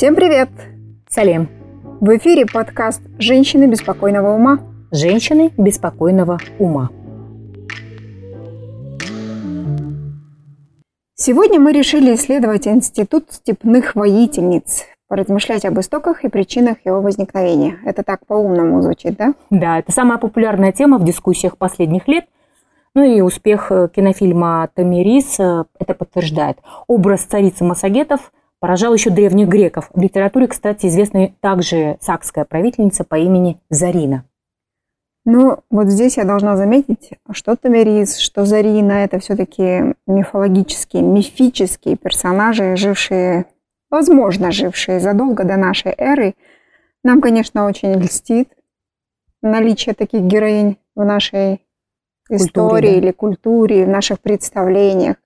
Всем привет! Салем. В эфире подкаст «Женщины беспокойного ума». Женщины беспокойного ума. Сегодня мы решили исследовать институт степных воительниц, поразмышлять об истоках и причинах его возникновения. Это так по-умному звучит, да? Да, это самая популярная тема в дискуссиях последних лет. Ну и успех э, кинофильма «Тамирис» э, это подтверждает. Образ царицы Массагетов поражал еще древних греков. В литературе, кстати, известна также сакская правительница по имени Зарина. Ну, вот здесь я должна заметить, что Тамирис, что Зарина – это все-таки мифологические, мифические персонажи, жившие, возможно, жившие задолго до нашей эры. Нам, конечно, очень льстит наличие таких героинь в нашей культуре, истории да. или культуре, в наших представлениях.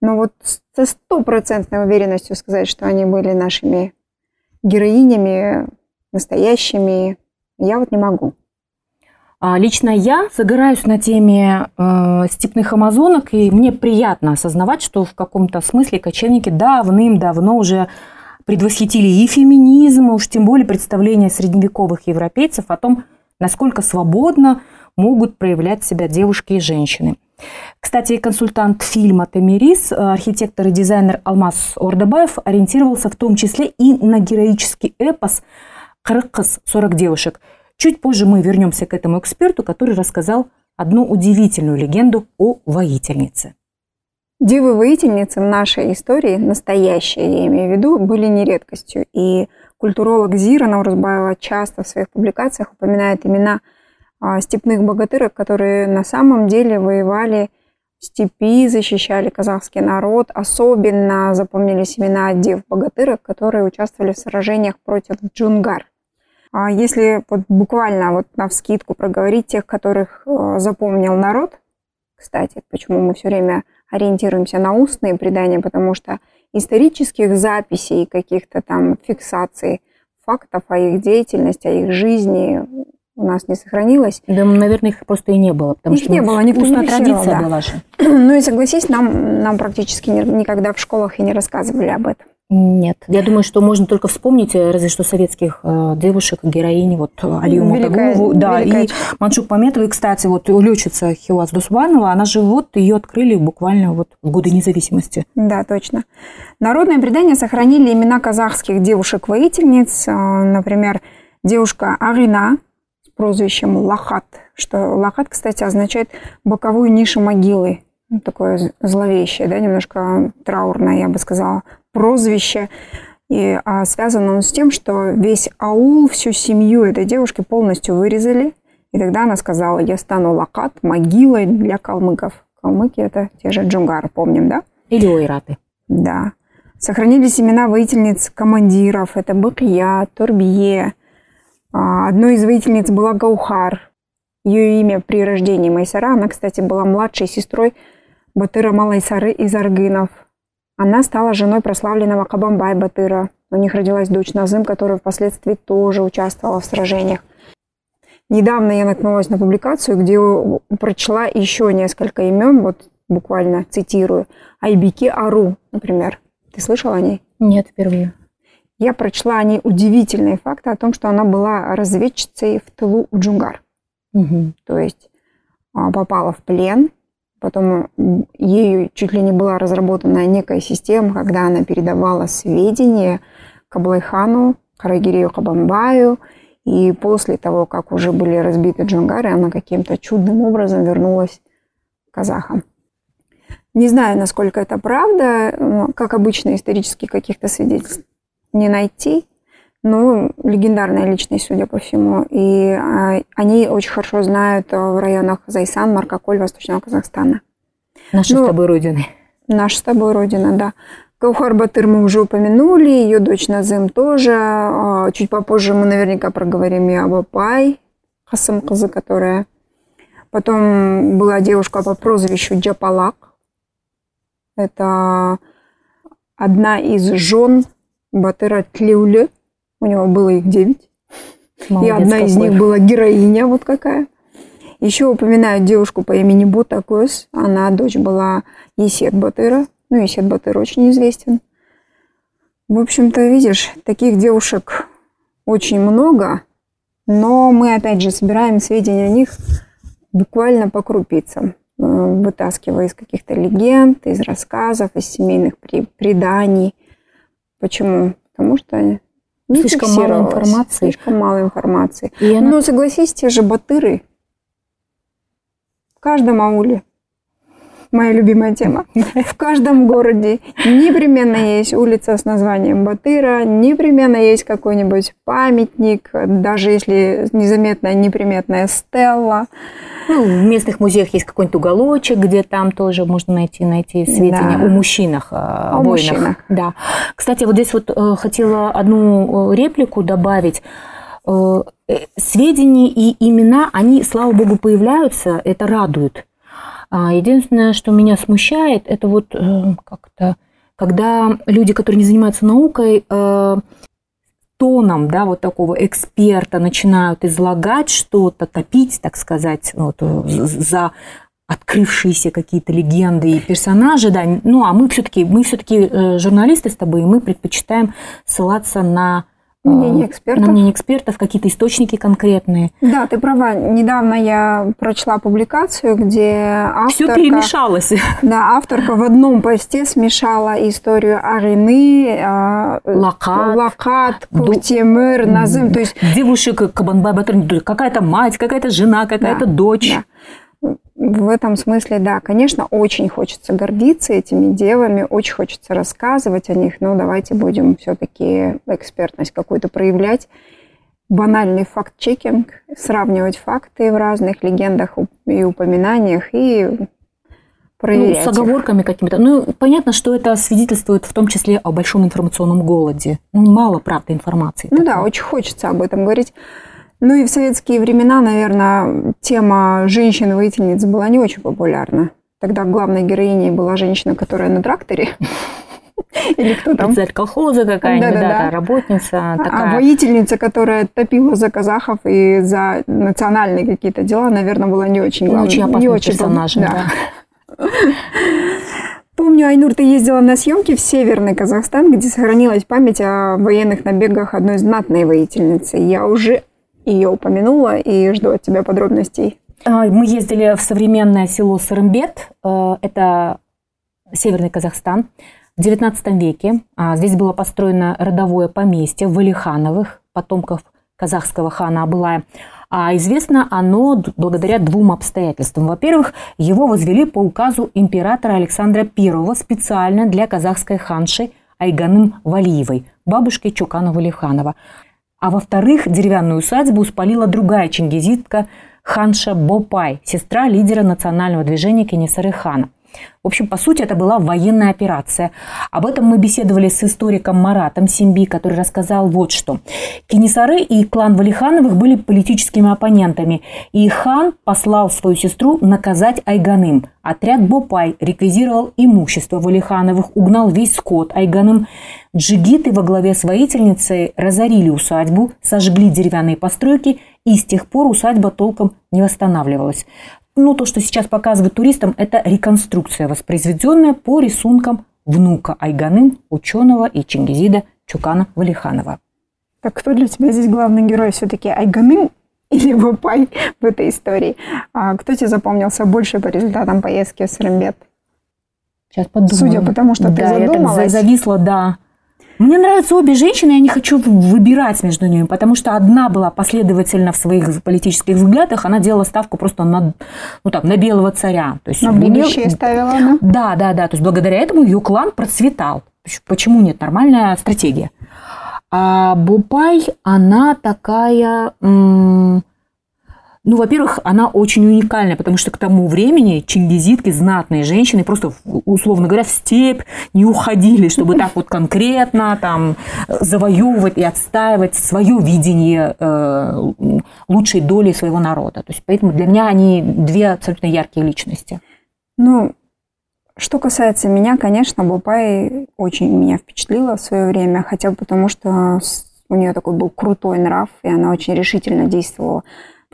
Но вот со стопроцентной уверенностью сказать, что они были нашими героинями, настоящими, я вот не могу. А, лично я загораюсь на теме э, степных амазонок, и мне приятно осознавать, что в каком-то смысле кочевники давным-давно уже предвосхитили и феминизм, и уж тем более представления средневековых европейцев о том, насколько свободно могут проявлять себя девушки и женщины. Кстати, консультант фильма «Тамирис», архитектор и дизайнер Алмаз Ордабаев ориентировался в том числе и на героический эпос «Кыркыз. 40 девушек». Чуть позже мы вернемся к этому эксперту, который рассказал одну удивительную легенду о воительнице. Девы-воительницы в нашей истории, настоящие, я имею в виду, были не редкостью. И культуролог Зира Наурзбаева часто в своих публикациях упоминает имена а, степных богатырок, которые на самом деле воевали в степи, защищали казахский народ. Особенно запомнились имена дев богатырок, которые участвовали в сражениях против джунгар. А если вот буквально вот на вскидку проговорить тех, которых э, запомнил народ, кстати, почему мы все время ориентируемся на устные предания, потому что исторических записей, каких-то там фиксаций фактов о их деятельности, о их жизни у нас не сохранилось. Да, наверное, их просто и не было, потому их что не было, никто устная не традиция да. была же. Ну и согласись, нам, нам практически никогда в школах и не рассказывали об этом. Нет. Я думаю, что можно только вспомнить, э, разве что советских э, девушек, героинь, вот э, Алию Мотогову, да, великая... и Маншук Пометовой, кстати, вот летчица Хиуаз Дусбанова, она же вот ее открыли буквально вот в годы независимости. Да, точно. Народные предания сохранили имена казахских девушек-воительниц, например, девушка Арина, прозвищем Лахат, что Лахат, кстати, означает боковую нишу могилы. Ну, такое зловещее, да, немножко траурное, я бы сказала, прозвище. И а, связано он с тем, что весь аул, всю семью этой девушки полностью вырезали. И тогда она сказала, я стану лакат, могилой для калмыков. Калмыки это те же джунгары, помним, да? Или ойраты. Да. Сохранились имена воительниц командиров. Это Бакия, Турбие, а, одной из воительниц была Гаухар. Ее имя при рождении Майсара. Она, кстати, была младшей сестрой Батыра Малайсары из Аргынов. Она стала женой прославленного Кабамбай Батыра. У них родилась дочь Назым, которая впоследствии тоже участвовала в сражениях. Недавно я наткнулась на публикацию, где прочла еще несколько имен, вот буквально цитирую. Айбики Ару, например. Ты слышал о ней? Нет, впервые я прочла о ней удивительные факты о том, что она была разведчицей в тылу у Джунгар. Угу. То есть а, попала в плен, потом ею чуть ли не была разработана некая система, когда она передавала сведения Каблайхану, Карагирию Кабамбаю, и после того, как уже были разбиты джунгары, она каким-то чудным образом вернулась к казахам. Не знаю, насколько это правда, как обычно исторически каких-то свидетельств не найти. Ну, легендарная личность, судя по всему. И а, они очень хорошо знают в районах Зайсан, Маркаколь, Восточного Казахстана. Наша ну, с тобой родина. Наша с тобой родина, да. Каухар Батыр мы уже упомянули, ее дочь Назым тоже. А, чуть попозже мы наверняка проговорим и об Апай, Хасам Кызы, которая... Потом была девушка по прозвищу Джапалак. Это одна из жен Батыра Тлеуле. У него было их девять. и одна какой. из них была героиня вот какая. Еще упоминают девушку по имени Ботакос. Она дочь была Есет Батыра. Ну, Есет Батыр очень известен. В общем-то, видишь, таких девушек очень много, но мы, опять же, собираем сведения о них буквально по крупицам, э, вытаскивая из каких-то легенд, из рассказов, из семейных преданий. Почему? Потому что не слишком мало информации. Слишком мало информации. И она... Но согласись, те же батыры в каждом ауле моя любимая тема. В каждом городе непременно есть улица с названием Батыра, непременно есть какой-нибудь памятник, даже если незаметная, неприметная стелла. Ну, в местных музеях есть какой-нибудь уголочек, где там тоже можно найти, найти сведения да. о мужчинах, о, о воинах. Мужчинах. Да. Кстати, вот здесь вот э, хотела одну э, реплику добавить э, сведения и имена, они, слава богу, появляются, это радует. А единственное, что меня смущает, это вот э, как-то, когда люди, которые не занимаются наукой, э, тоном, да, вот такого эксперта начинают излагать что-то, топить, так сказать, вот, э, за открывшиеся какие-то легенды и персонажи, да, ну а мы все-таки мы все-таки журналисты с тобой, и мы предпочитаем ссылаться на Мнение экспертов. На мнение экспертов, какие-то источники конкретные. Да, ты права. Недавно я прочла публикацию, где авторка... Все перемешалось. Да, авторка в одном посте смешала историю Арины, а, Лакат, Лакат Куктемыр, Назым. То есть... Девушек Кабанбай Батыр, какая-то мать, какая-то жена, какая-то да, дочь. Да в этом смысле, да, конечно, очень хочется гордиться этими девами, очень хочется рассказывать о них, но давайте будем все-таки экспертность какую-то проявлять. Банальный факт-чекинг, сравнивать факты в разных легендах и упоминаниях и проверять. Ну, с оговорками какими-то. Ну, понятно, что это свидетельствует в том числе о большом информационном голоде. Ну, мало, правда, информации. Ну такой. да, очень хочется об этом говорить. Ну и в советские времена, наверное, тема женщин-воительниц была не очень популярна. Тогда главной героиней была женщина, которая на тракторе. Или кто там? Председатель колхоза какая-нибудь, да, да, да, работница. А такая. А воительница, которая топила за казахов и за национальные какие-то дела, наверное, была не очень главной. Очень опасным не очень персонажем, да. да. Помню, Айнур, ты ездила на съемки в Северный Казахстан, где сохранилась память о военных набегах одной знатной воительницы. Я уже ее упомянула и жду от тебя подробностей. А, мы ездили в современное село Сырымбет, э, это Северный Казахстан, в XIX веке. А, здесь было построено родовое поместье Валихановых, потомков казахского хана Абылая. А известно оно благодаря двум обстоятельствам. Во-первых, его возвели по указу императора Александра I специально для казахской ханши Айганым Валиевой, бабушки Чукана Валиханова. А во-вторых, деревянную усадьбу спалила другая чингизитка Ханша Бопай, сестра лидера национального движения Кенесары Хана. В общем, по сути, это была военная операция. Об этом мы беседовали с историком Маратом Симби, который рассказал вот что. Кенесары и клан Валихановых были политическими оппонентами, и хан послал свою сестру наказать Айганым. Отряд Бопай реквизировал имущество Валихановых, угнал весь скот Айганым. Джигиты во главе с воительницей разорили усадьбу, сожгли деревянные постройки, и с тех пор усадьба толком не восстанавливалась. Ну, то, что сейчас показывают туристам, это реконструкция, воспроизведенная по рисункам внука Айганым, ученого и Чингизида Чукана Валиханова. Так кто для тебя здесь главный герой? Все-таки Айганым или Бапай в этой истории? А кто тебе запомнился больше по результатам поездки в Сырымбет? Сейчас подумаю. Судя по тому, что да, ты задумалась. Я зависла, да. Мне нравятся обе женщины, я не хочу выбирать между ними, потому что одна была последовательна в своих политических взглядах, она делала ставку просто на, ну так, на белого царя. То есть, на будущее ставила она? Да, да, да. То есть благодаря этому ее клан процветал. Почему нет? Нормальная стратегия. А Бупай, она такая... М- ну, во-первых, она очень уникальная, потому что к тому времени чингизитки, знатные женщины, просто, условно говоря, в степь не уходили, чтобы так вот конкретно там завоевывать и отстаивать свое видение э, лучшей доли своего народа. То есть, поэтому для меня они две абсолютно яркие личности. Ну, что касается меня, конечно, Бупай очень меня впечатлила в свое время, хотя бы потому, что у нее такой был крутой нрав, и она очень решительно действовала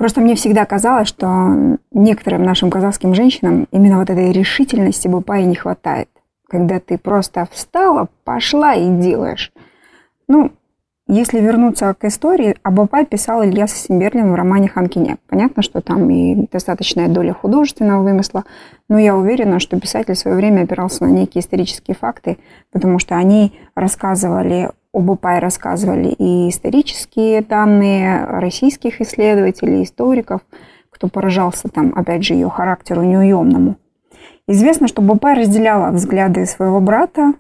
Просто мне всегда казалось, что некоторым нашим казахским женщинам именно вот этой решительности Бупаи не хватает. Когда ты просто встала, пошла и делаешь. Ну, если вернуться к истории, об Апай писал Илья Симберлин в романе «Хамкине». Понятно, что там и достаточная доля художественного вымысла, но я уверена, что писатель в свое время опирался на некие исторические факты, потому что они рассказывали об Апай, рассказывали и исторические данные российских исследователей, историков, кто поражался там, опять же, ее характеру неуемному. Известно, что Бупай разделяла взгляды своего брата,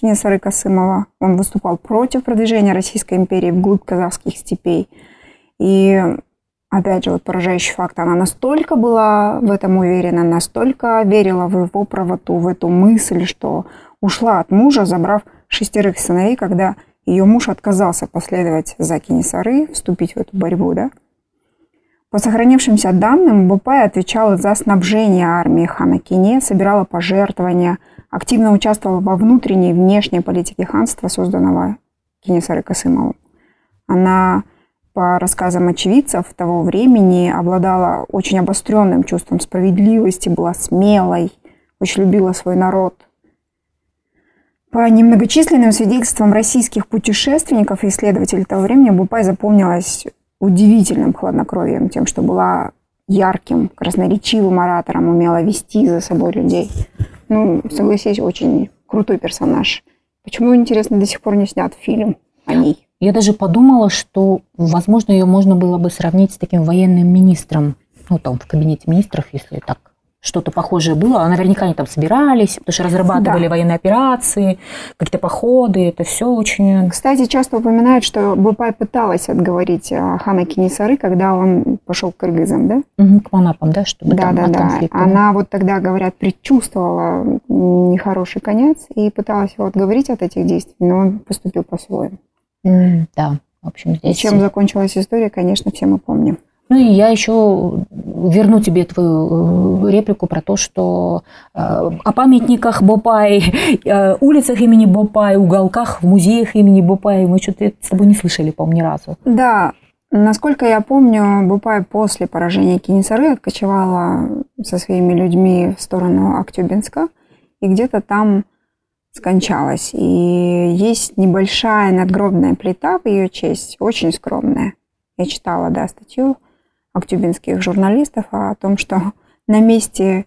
Кенесары Касымова. Он выступал против продвижения Российской империи вглубь казахских степей. И опять же, вот поражающий факт, она настолько была в этом уверена, настолько верила в его правоту, в эту мысль, что ушла от мужа, забрав шестерых сыновей, когда ее муж отказался последовать за Кенесары, вступить в эту борьбу, да. По сохранившимся данным, Бупай отвечала за снабжение армии хана Кине, собирала пожертвования – активно участвовала во внутренней и внешней политике ханства, созданного Кенесары Касымовым. Она, по рассказам очевидцев того времени, обладала очень обостренным чувством справедливости, была смелой, очень любила свой народ. По немногочисленным свидетельствам российских путешественников и исследователей того времени Бупай запомнилась удивительным хладнокровием, тем, что была ярким, красноречивым оратором, умела вести за собой людей. Ну, согласись, очень крутой персонаж. Почему, интересно, до сих пор не снят фильм о ней? Я даже подумала, что, возможно, ее можно было бы сравнить с таким военным министром, ну, там, в кабинете министров, если так что-то похожее было. А наверняка они там собирались, потому что разрабатывали да. военные операции, какие-то походы. Это все очень... Кстати, часто упоминают, что Бупай пыталась отговорить а, хана Кинисары, когда он пошел к кыргызам, да? Угу, к манапам, да? Чтобы да, да, да. Она вот тогда, говорят, предчувствовала нехороший конец и пыталась его отговорить от этих действий, но он поступил по-своему. Mm, да, в общем, здесь... И чем закончилась история, конечно, все мы помним. Ну и я еще верну тебе твою э, реплику про то, что э, о памятниках Бопай, улицах имени Бопай, уголках в музеях имени Бопай мы что-то с тобой не слышали, по-моему, ни разу. Да, насколько я помню, Бопай после поражения Кенесары откочевала со своими людьми в сторону Актюбинска, и где-то там скончалась. И есть небольшая надгробная плита в ее честь, очень скромная. Я читала, да, статью актюбинских журналистов о том, что на месте,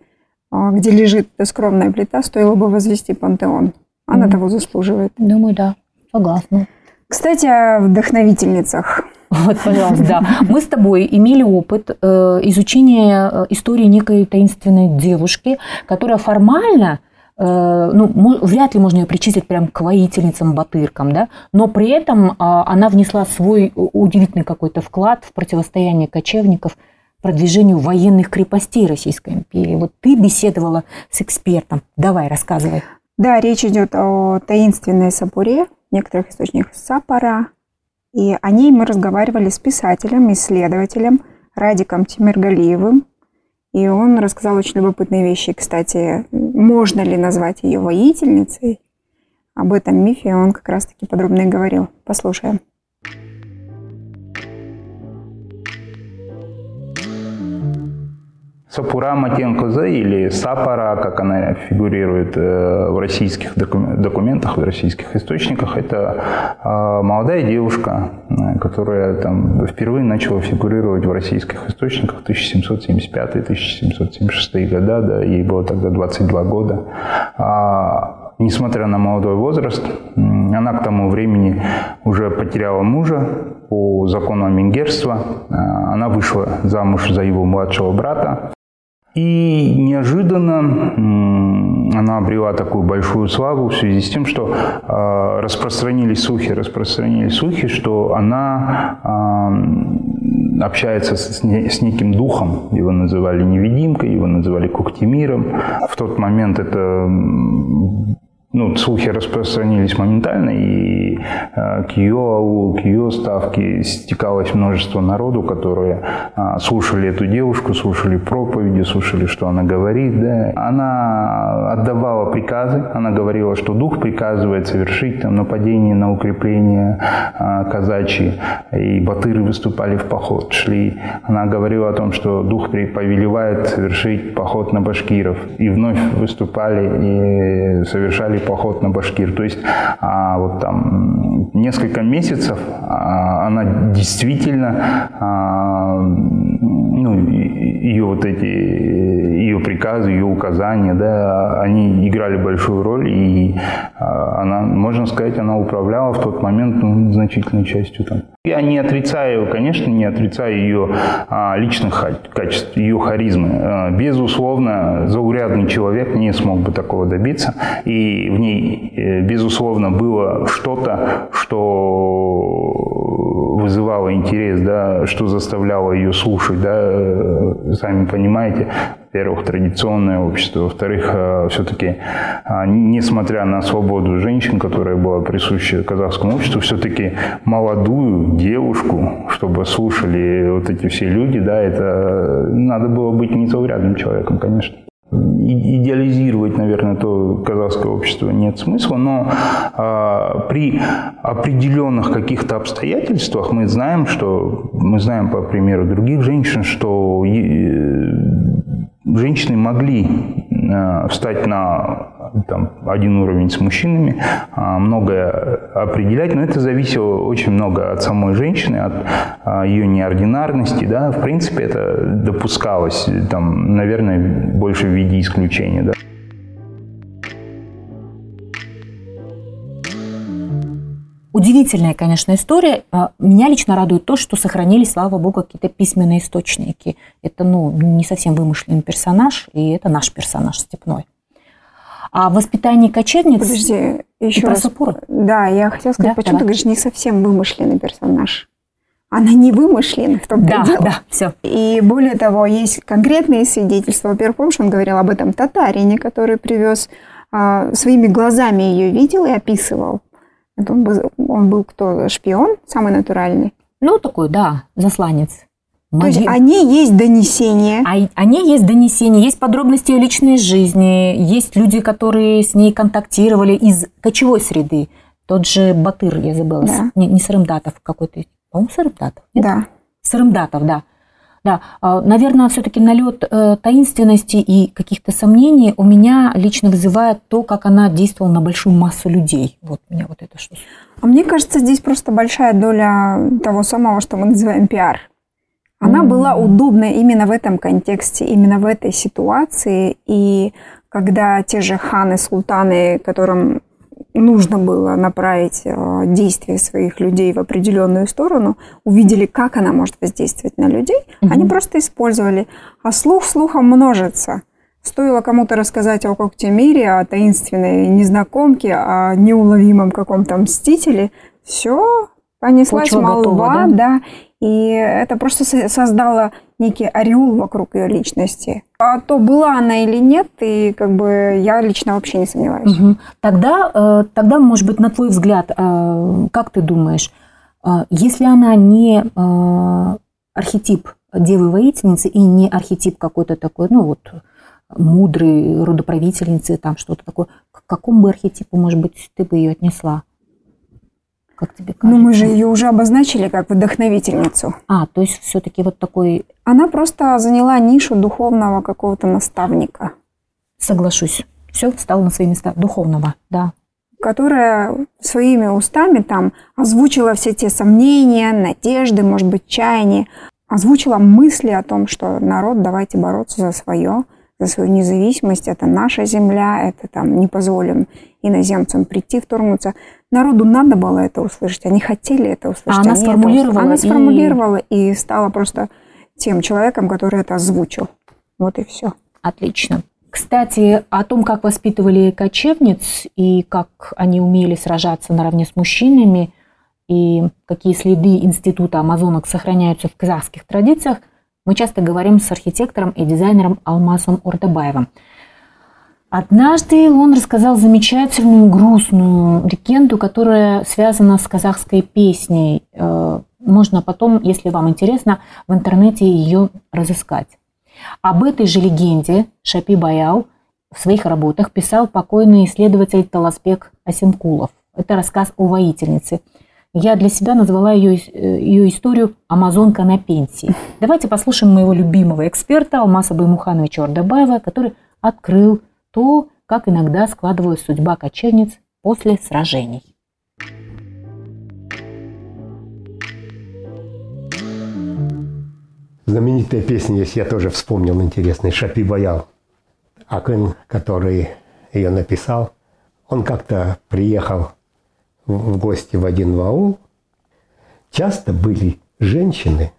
а, где лежит эта скромная плита, стоило бы возвести пантеон. Она mm. того заслуживает. Думаю, да. Согласна. Кстати, о вдохновительницах. Вот, пожалуйста, да. Мы с тобой имели опыт э, изучения э, истории некой таинственной девушки, которая формально ну, вряд ли можно ее причислить прям к воительницам, батыркам, да, но при этом а, она внесла свой удивительный какой-то вклад в противостояние кочевников продвижению военных крепостей Российской империи. Вот ты беседовала с экспертом. Давай, рассказывай. Да, речь идет о таинственной сапуре, в некоторых источниках сапора. И о ней мы разговаривали с писателем, исследователем Радиком Тимиргалиевым, и он рассказал очень любопытные вещи. Кстати, можно ли назвать ее воительницей? Об этом мифе он как раз-таки подробно и говорил. Послушаем. Сапура Матенкоза или Сапара, как она фигурирует э, в российских документах, в российских источниках, это э, молодая девушка, э, которая там впервые начала фигурировать в российских источниках 1775-1776 года, да, ей было тогда 22 года. А, несмотря на молодой возраст, она к тому времени уже потеряла мужа по закону Менгерства. Она вышла замуж за его младшего брата. И неожиданно она обрела такую большую славу в связи с тем, что э, распространились слухи, распространились слухи, что она э, общается с, с неким духом. Его называли невидимкой, его называли Куктимиром. В тот момент это ну, слухи распространились моментально, и э, к ее аулу, к ее ставке стекалось множество народу, которые э, слушали эту девушку, слушали проповеди, слушали, что она говорит. Да. Она отдавала приказы, она говорила, что дух приказывает совершить там, нападение на укрепление э, казачьи, и батыры выступали в поход, шли. Она говорила о том, что дух повелевает совершить поход на башкиров, и вновь выступали и совершали поход на Башкир. То есть а, вот там несколько месяцев а, она действительно а, ну, ее вот эти ее приказы, ее указания, да, они играли большую роль, и а, она, можно сказать, она управляла в тот момент ну, значительной частью там. Я не отрицаю, конечно, не отрицаю ее а, личных качеств, ее харизмы. А, безусловно, заурядный человек не смог бы такого добиться, и в ней, э, безусловно, было что-то, что вызывало интерес, да, что заставляло ее слушать, да, э, сами понимаете, во-первых, традиционное общество, во-вторых, э, все-таки, а, несмотря на свободу женщин, которая была присуща казахскому обществу, все-таки молодую девушку, чтобы слушали вот эти все люди, да, это надо было быть незаурядным человеком, конечно идеализировать, наверное, то казахское общество нет смысла, но э, при определенных каких-то обстоятельствах мы знаем, что мы знаем по примеру других женщин, что женщины могли э, встать на там, один уровень с мужчинами, а, многое определять, но это зависело очень много от самой женщины, от а, ее неординарности, да, в принципе, это допускалось, там, наверное, больше в виде исключения, да. Удивительная, конечно, история. А, меня лично радует то, что сохранились, слава богу, какие-то письменные источники. Это, ну, не совсем вымышленный персонаж, и это наш персонаж степной. А воспитание кочевниц... Подожди, еще раз. Сапура? Да, я хотела сказать, да, почему давай. ты говоришь не совсем вымышленный персонаж? Она не вымышленная в том да, дело. Да, все. И более того, есть конкретные свидетельства. Во-первых, помнишь, он говорил об этом татарине, который привез, а, своими глазами ее видел и описывал. Это он, был, он был кто? Шпион самый натуральный? Ну, такой, да, засланец. То есть они есть донесения. А, они есть донесения, есть подробности ее личной жизни, есть люди, которые с ней контактировали из кочевой среды. Тот же Батыр, я забыла, да. не, не Сарымдатов какой-то, по-моему, Сарымдатов. Нет? Да. Сарымдатов, да. Да, а, наверное, все-таки налет э, таинственности и каких-то сомнений у меня лично вызывает то, как она действовала на большую массу людей. Вот меня вот это что. А мне кажется, здесь просто большая доля того самого, что мы называем пиар. Она была удобна именно в этом контексте, именно в этой ситуации. И когда те же ханы, султаны, которым нужно было направить э, действия своих людей в определенную сторону, увидели, как она может воздействовать на людей, угу. они просто использовали. А слух слухом множится. Стоило кому-то рассказать о Коктемире, о таинственной незнакомке, о неуловимом каком-то мстителе, все, понеслась Почва молва, готова, да? да, и это просто создало некий ореол вокруг ее личности. А то была она или нет, и как бы я лично вообще не сомневаюсь. Угу. Тогда, э, тогда, может быть, на твой взгляд, э, как ты думаешь, э, если она не архетип девы-воительницы и не архетип какой-то такой, ну вот, мудрый родоправительницы, там что-то такое, к какому бы архетипу, может быть, ты бы ее отнесла? Как тебе кажется? Ну, мы же ее уже обозначили как вдохновительницу. А, то есть все-таки вот такой... Она просто заняла нишу духовного какого-то наставника. Соглашусь. Все встало на свои места. Духовного, да. Которая своими устами там озвучила все те сомнения, надежды, может быть, чаяния, озвучила мысли о том, что народ, давайте бороться за свое, за свою независимость, это наша земля, это там не позволим иноземцам прийти, вторгнуться. Народу надо было это услышать, они хотели это услышать. А она сформулировала, она сформулировала и... и стала просто тем человеком, который это озвучил. Вот и все. Отлично. Кстати, о том, как воспитывали кочевниц и как они умели сражаться наравне с мужчинами, и какие следы института амазонок сохраняются в казахских традициях, мы часто говорим с архитектором и дизайнером Алмасом Ордабаевым. Однажды он рассказал замечательную грустную легенду, которая связана с казахской песней. Э, можно потом, если вам интересно, в интернете ее разыскать. Об этой же легенде Шапи Баяу в своих работах писал покойный исследователь Таласпек Асенкулов. Это рассказ о воительнице. Я для себя назвала ее, ее историю «Амазонка на пенсии». Давайте послушаем моего любимого эксперта Алмаса Баймухановича Ордабаева, который открыл то, как иногда складывалась судьба кочевниц после сражений. Знаменитая песня, если я тоже вспомнил интересный, Шапи Баял. Акын, который ее написал, он как-то приехал в гости в один ваул. Часто были женщины,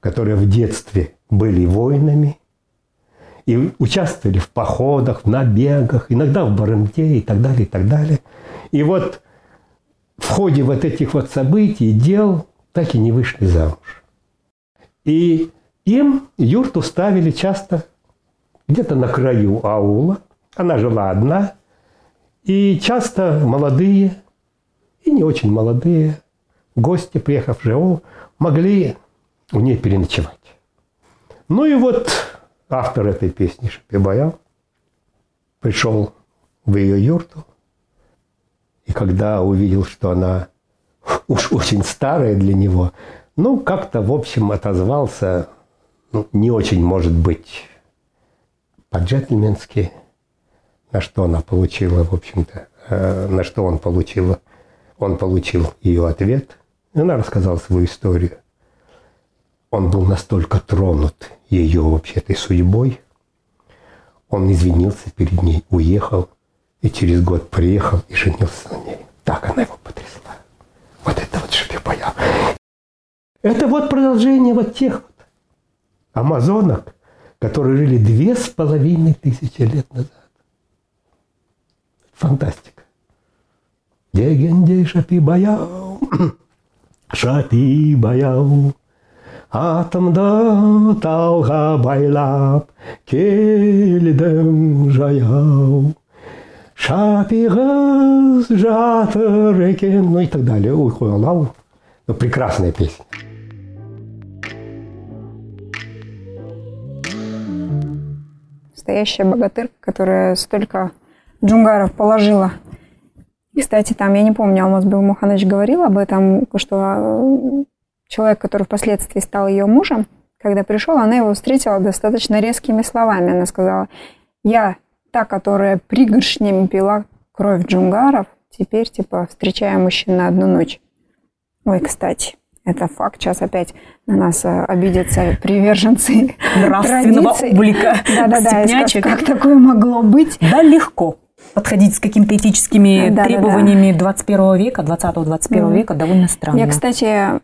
которые в детстве были воинами, и участвовали в походах, в набегах, иногда в барымте и так далее, и так далее. И вот в ходе вот этих вот событий, дел, так и не вышли замуж. И им юрту ставили часто где-то на краю аула. Она жила одна. И часто молодые и не очень молодые гости, приехавшие в аул, могли у нее переночевать. Ну и вот автор этой песни Шапибаян пришел в ее юрту, и когда увидел, что она уж очень старая для него, ну, как-то, в общем, отозвался, ну, не очень, может быть, по-джентльменски, на что она получила, в общем-то, э, на что он получил, он получил ее ответ. И она рассказала свою историю. Он был настолько тронут ее вообще этой судьбой. Он извинился перед ней, уехал, и через год приехал и женился на ней. Так она его потрясла. Вот это вот шпипая. Это вот продолжение вот тех вот амазонок, которые жили две с половиной тысячи лет назад. Фантастика. Дегенде Шапибаяу, Шапибаяу, Атымды тауға байлап, келдім жаяу. Шапиғыз жатыр екен, ну и так далее. Ой, хуялау. Ну, прекрасная песня. Настоящая богатырка, которая столько джунгаров положила. И, кстати, там, я не помню, Алмаз Муханович говорил об этом, что человек, который впоследствии стал ее мужем, когда пришел, она его встретила достаточно резкими словами. Она сказала, я та, которая пригоршнями пила кровь джунгаров, теперь, типа, встречаю мужчин на одну ночь. Ой, кстати, это факт. Сейчас опять на нас э, обидятся приверженцы нравственного облика Да-да-да, как, как такое могло быть? Да, легко. Подходить с какими-то этическими да, требованиями да, да. 21 века, 20-21 mm. века довольно странно. Я, кстати,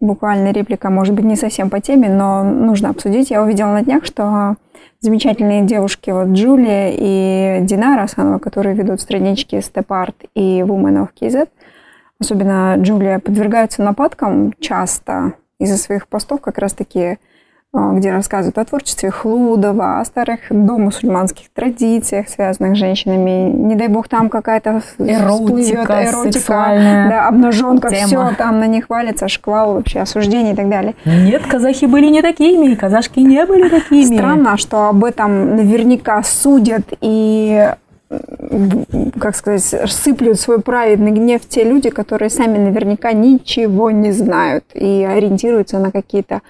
буквально реплика, может быть, не совсем по теме, но нужно обсудить. Я увидела на днях, что замечательные девушки, вот Джулия и Динара Санова, которые ведут странички Step Art и Women of KZ, особенно Джулия, подвергаются нападкам часто из-за своих постов как раз-таки где рассказывают о творчестве Хлудова, о старых домусульманских традициях, связанных с женщинами. Не дай бог там какая-то эротика, эротика да, обнаженка, тема. все там на них валится, шквал вообще, осуждение и так далее. Нет, казахи были не такими, казашки не были такими. Странно, что об этом наверняка судят и как сказать, сыплют свой праведный гнев те люди, которые сами наверняка ничего не знают и ориентируются на какие-то а,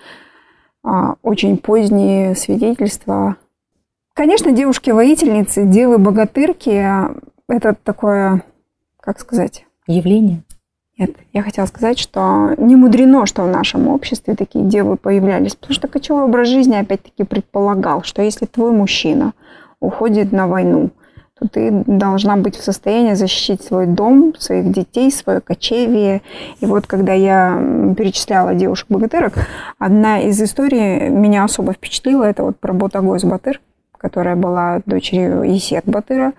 очень поздние свидетельства. Конечно, девушки-воительницы, девы-богатырки – это такое, как сказать… Явление? Нет, я хотела сказать, что не мудрено, что в нашем обществе такие девы появлялись, потому что кочевой образ жизни опять-таки предполагал, что если твой мужчина уходит на войну – то ты должна быть в состоянии защитить свой дом, своих детей, свое кочевье. И вот когда я перечисляла девушек-богатырок, одна из историй меня особо впечатлила. Это вот про Ботагойс Батыр, которая была дочерью Есет Батыра.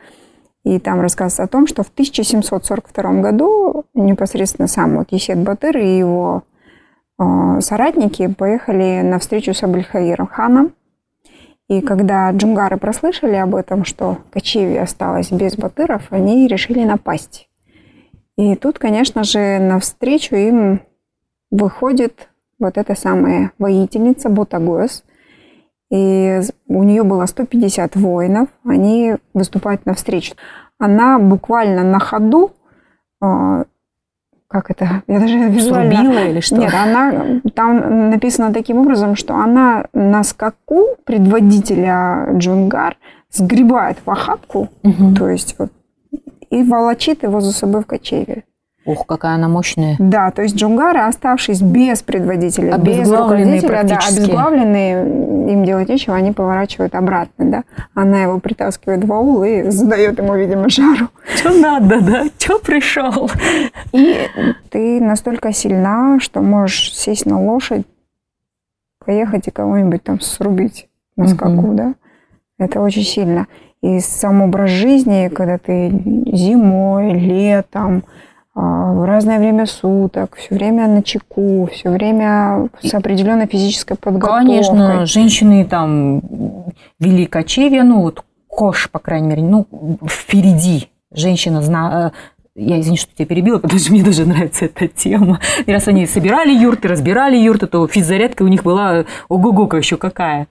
И там рассказывается о том, что в 1742 году непосредственно сам вот Есет Батыр и его э, соратники поехали на встречу с Абельхаиром ханом И когда джунгары прослышали об этом, что Кочевье осталось без батыров, они решили напасть. И тут, конечно же, навстречу им выходит вот эта самая воительница Бутагос. И у нее было 150 воинов, они выступают навстречу. Она буквально на ходу а, как это, я даже визуально... Срубила или что? Нет, она, там написано таким образом, что она на скаку предводителя Джунгар сгребает в охапку, угу. то есть вот, и волочит его за собой в кочеве. Ух, какая она мощная. Да, то есть джунгары, оставшись без предводителя, без руководителя, да, обезглавленные, им делать нечего, они поворачивают обратно, да. Она его притаскивает в аул и задает ему, видимо, жару. Что надо, да? Что пришел? И ты настолько сильна, что можешь сесть на лошадь, поехать и кого-нибудь там срубить на скаку, угу. да. Это очень сильно. И сам образ жизни, когда ты зимой, летом, в разное время суток, все время на чеку, все время с определенной физической подготовкой. Конечно, женщины там вели кочевья, ну вот кош, по крайней мере, ну впереди женщина зна э, я извини, что тебя перебила, потому что мне даже нравится эта тема. И раз они собирали юрты, разбирали юрты, то физзарядка у них была ого-го еще какая.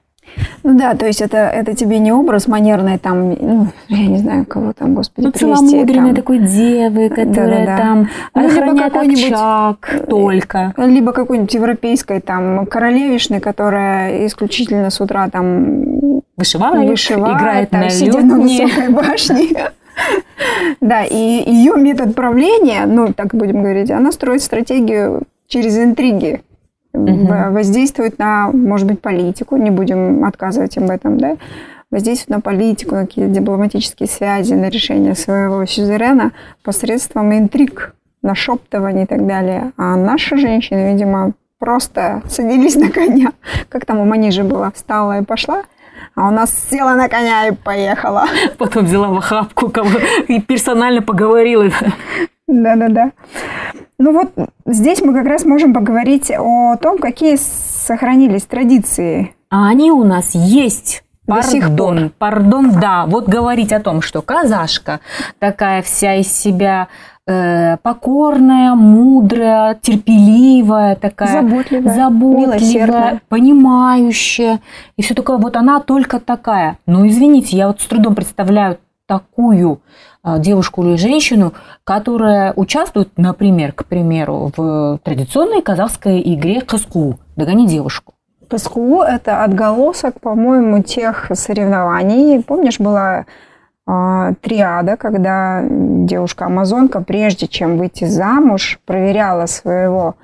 Ну да, то есть это, это тебе не образ манерной там, ну, я не знаю, кого там, господи, ну, целомудренной такой девы, которая да, да, да. там ну, охраняет очаг только. Либо какой-нибудь европейской там королевишны, которая исключительно с утра там вышивает, вышивает играет там, на сидя на высокой башне. Да, и ее метод правления, ну, так будем говорить, она строит стратегию через интриги угу. воздействует на, может быть, политику, не будем отказывать им в этом, да, воздействует на политику, на какие-то дипломатические связи, на решение своего сюзерена посредством интриг, нашептываний и так далее. А наши женщины, видимо, просто садились на коня. Как там у Манижи было? Встала и пошла. А у нас села на коня и поехала. Потом взяла в охапку кого и персонально поговорила. Да-да-да. Ну вот здесь мы как раз можем поговорить о том, какие сохранились традиции. А они у нас есть. До пардон, сих пардон, да. Вот говорить о том, что казашка такая вся из себя э, покорная, мудрая, терпеливая, такая заботливая, заботливая понимающая. И все такое, вот она только такая. Ну, извините, я вот с трудом представляю такую девушку или женщину, которая участвует, например, к примеру, в традиционной казахской игре «Каску» «Догони девушку». Каску – это отголосок, по-моему, тех соревнований. Помнишь, была э, триада, когда девушка-амазонка, прежде чем выйти замуж, проверяла своего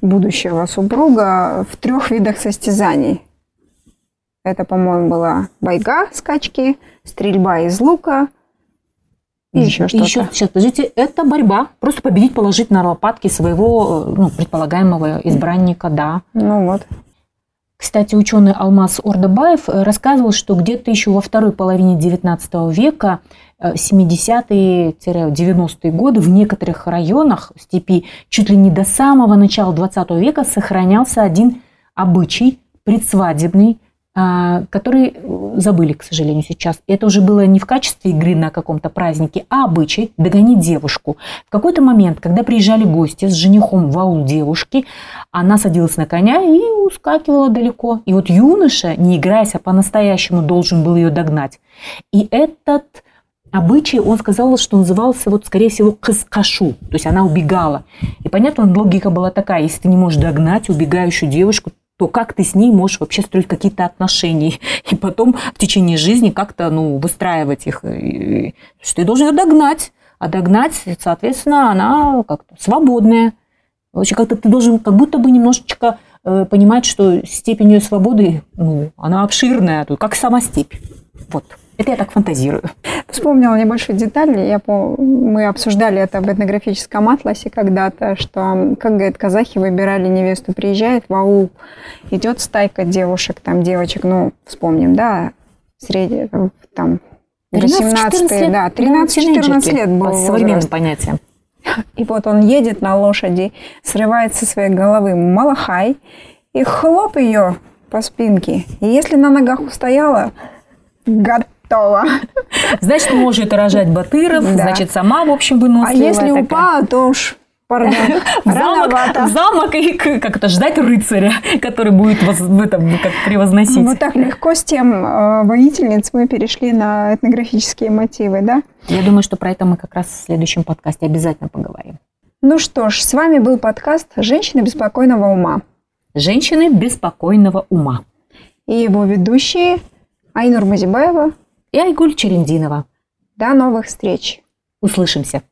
будущего супруга в трех видах состязаний. Это, по-моему, была байга, скачки, стрельба из лука – и еще что-то. Еще, сейчас, подождите, это борьба. Просто победить, положить на лопатки своего э, ну, предполагаемого избранника, да. Ну вот. Кстати, ученый Алмаз Ордабаев э, рассказывал, что где-то еще во второй половине XIX века, 70-е-90-е э, годы, в некоторых районах степи чуть ли не до самого начала XX века сохранялся один обычай предсвадебный, а, который э, забыли, к сожалению, сейчас. Это уже было не в качестве игры на каком-то празднике, а обычай догонить девушку. В какой-то момент, когда приезжали гости с женихом в аул девушки, она садилась на коня и ускакивала далеко. И вот юноша, не играясь, а по-настоящему должен был ее догнать. И этот обычай, он сказал, что назывался, вот, скорее всего, каскашу, то есть она убегала. И понятно, логика была такая, если ты не можешь догнать убегающую девушку, то как ты с ней можешь вообще строить какие-то отношения и потом в течение жизни как-то ну, выстраивать их. Что ты должен ее догнать. А догнать, соответственно, она как-то свободная. Вообще как-то ты должен как будто бы немножечко э, понимать, что степень ее свободы, ну, она обширная, как сама степь. Вот. Это я так фантазирую. Вспомнила небольшую деталь. Я по... Мы обсуждали это в этнографическом атласе когда-то, что, как говорят, казахи выбирали невесту. Приезжает в аул, идет стайка девушек, там девочек, ну, вспомним, да, среди, там, 18 да, 13-14 лет был По современным понятиям. И вот он едет на лошади, срывает со своей головы малахай, и хлоп ее по спинке. И если на ногах устояла, готова. Значит, может рожать Батыров, Да. значит, сама, в общем, А выносливая если такая. упала, то уж, пардон, в замок, в замок и как это ждать рыцаря, который будет вас в этом как превозносить. Вот так легко с тем э, воительниц мы перешли на этнографические мотивы, да? Я думаю, что про это мы как раз в следующем подкасте обязательно поговорим. Ну что ж, с вами был подкаст «Женщины беспокойного ума» Женщины беспокойного ума. и его ведущие Айнур Мазибаева. И Айгуль Черендинова. До новых встреч! Услышимся.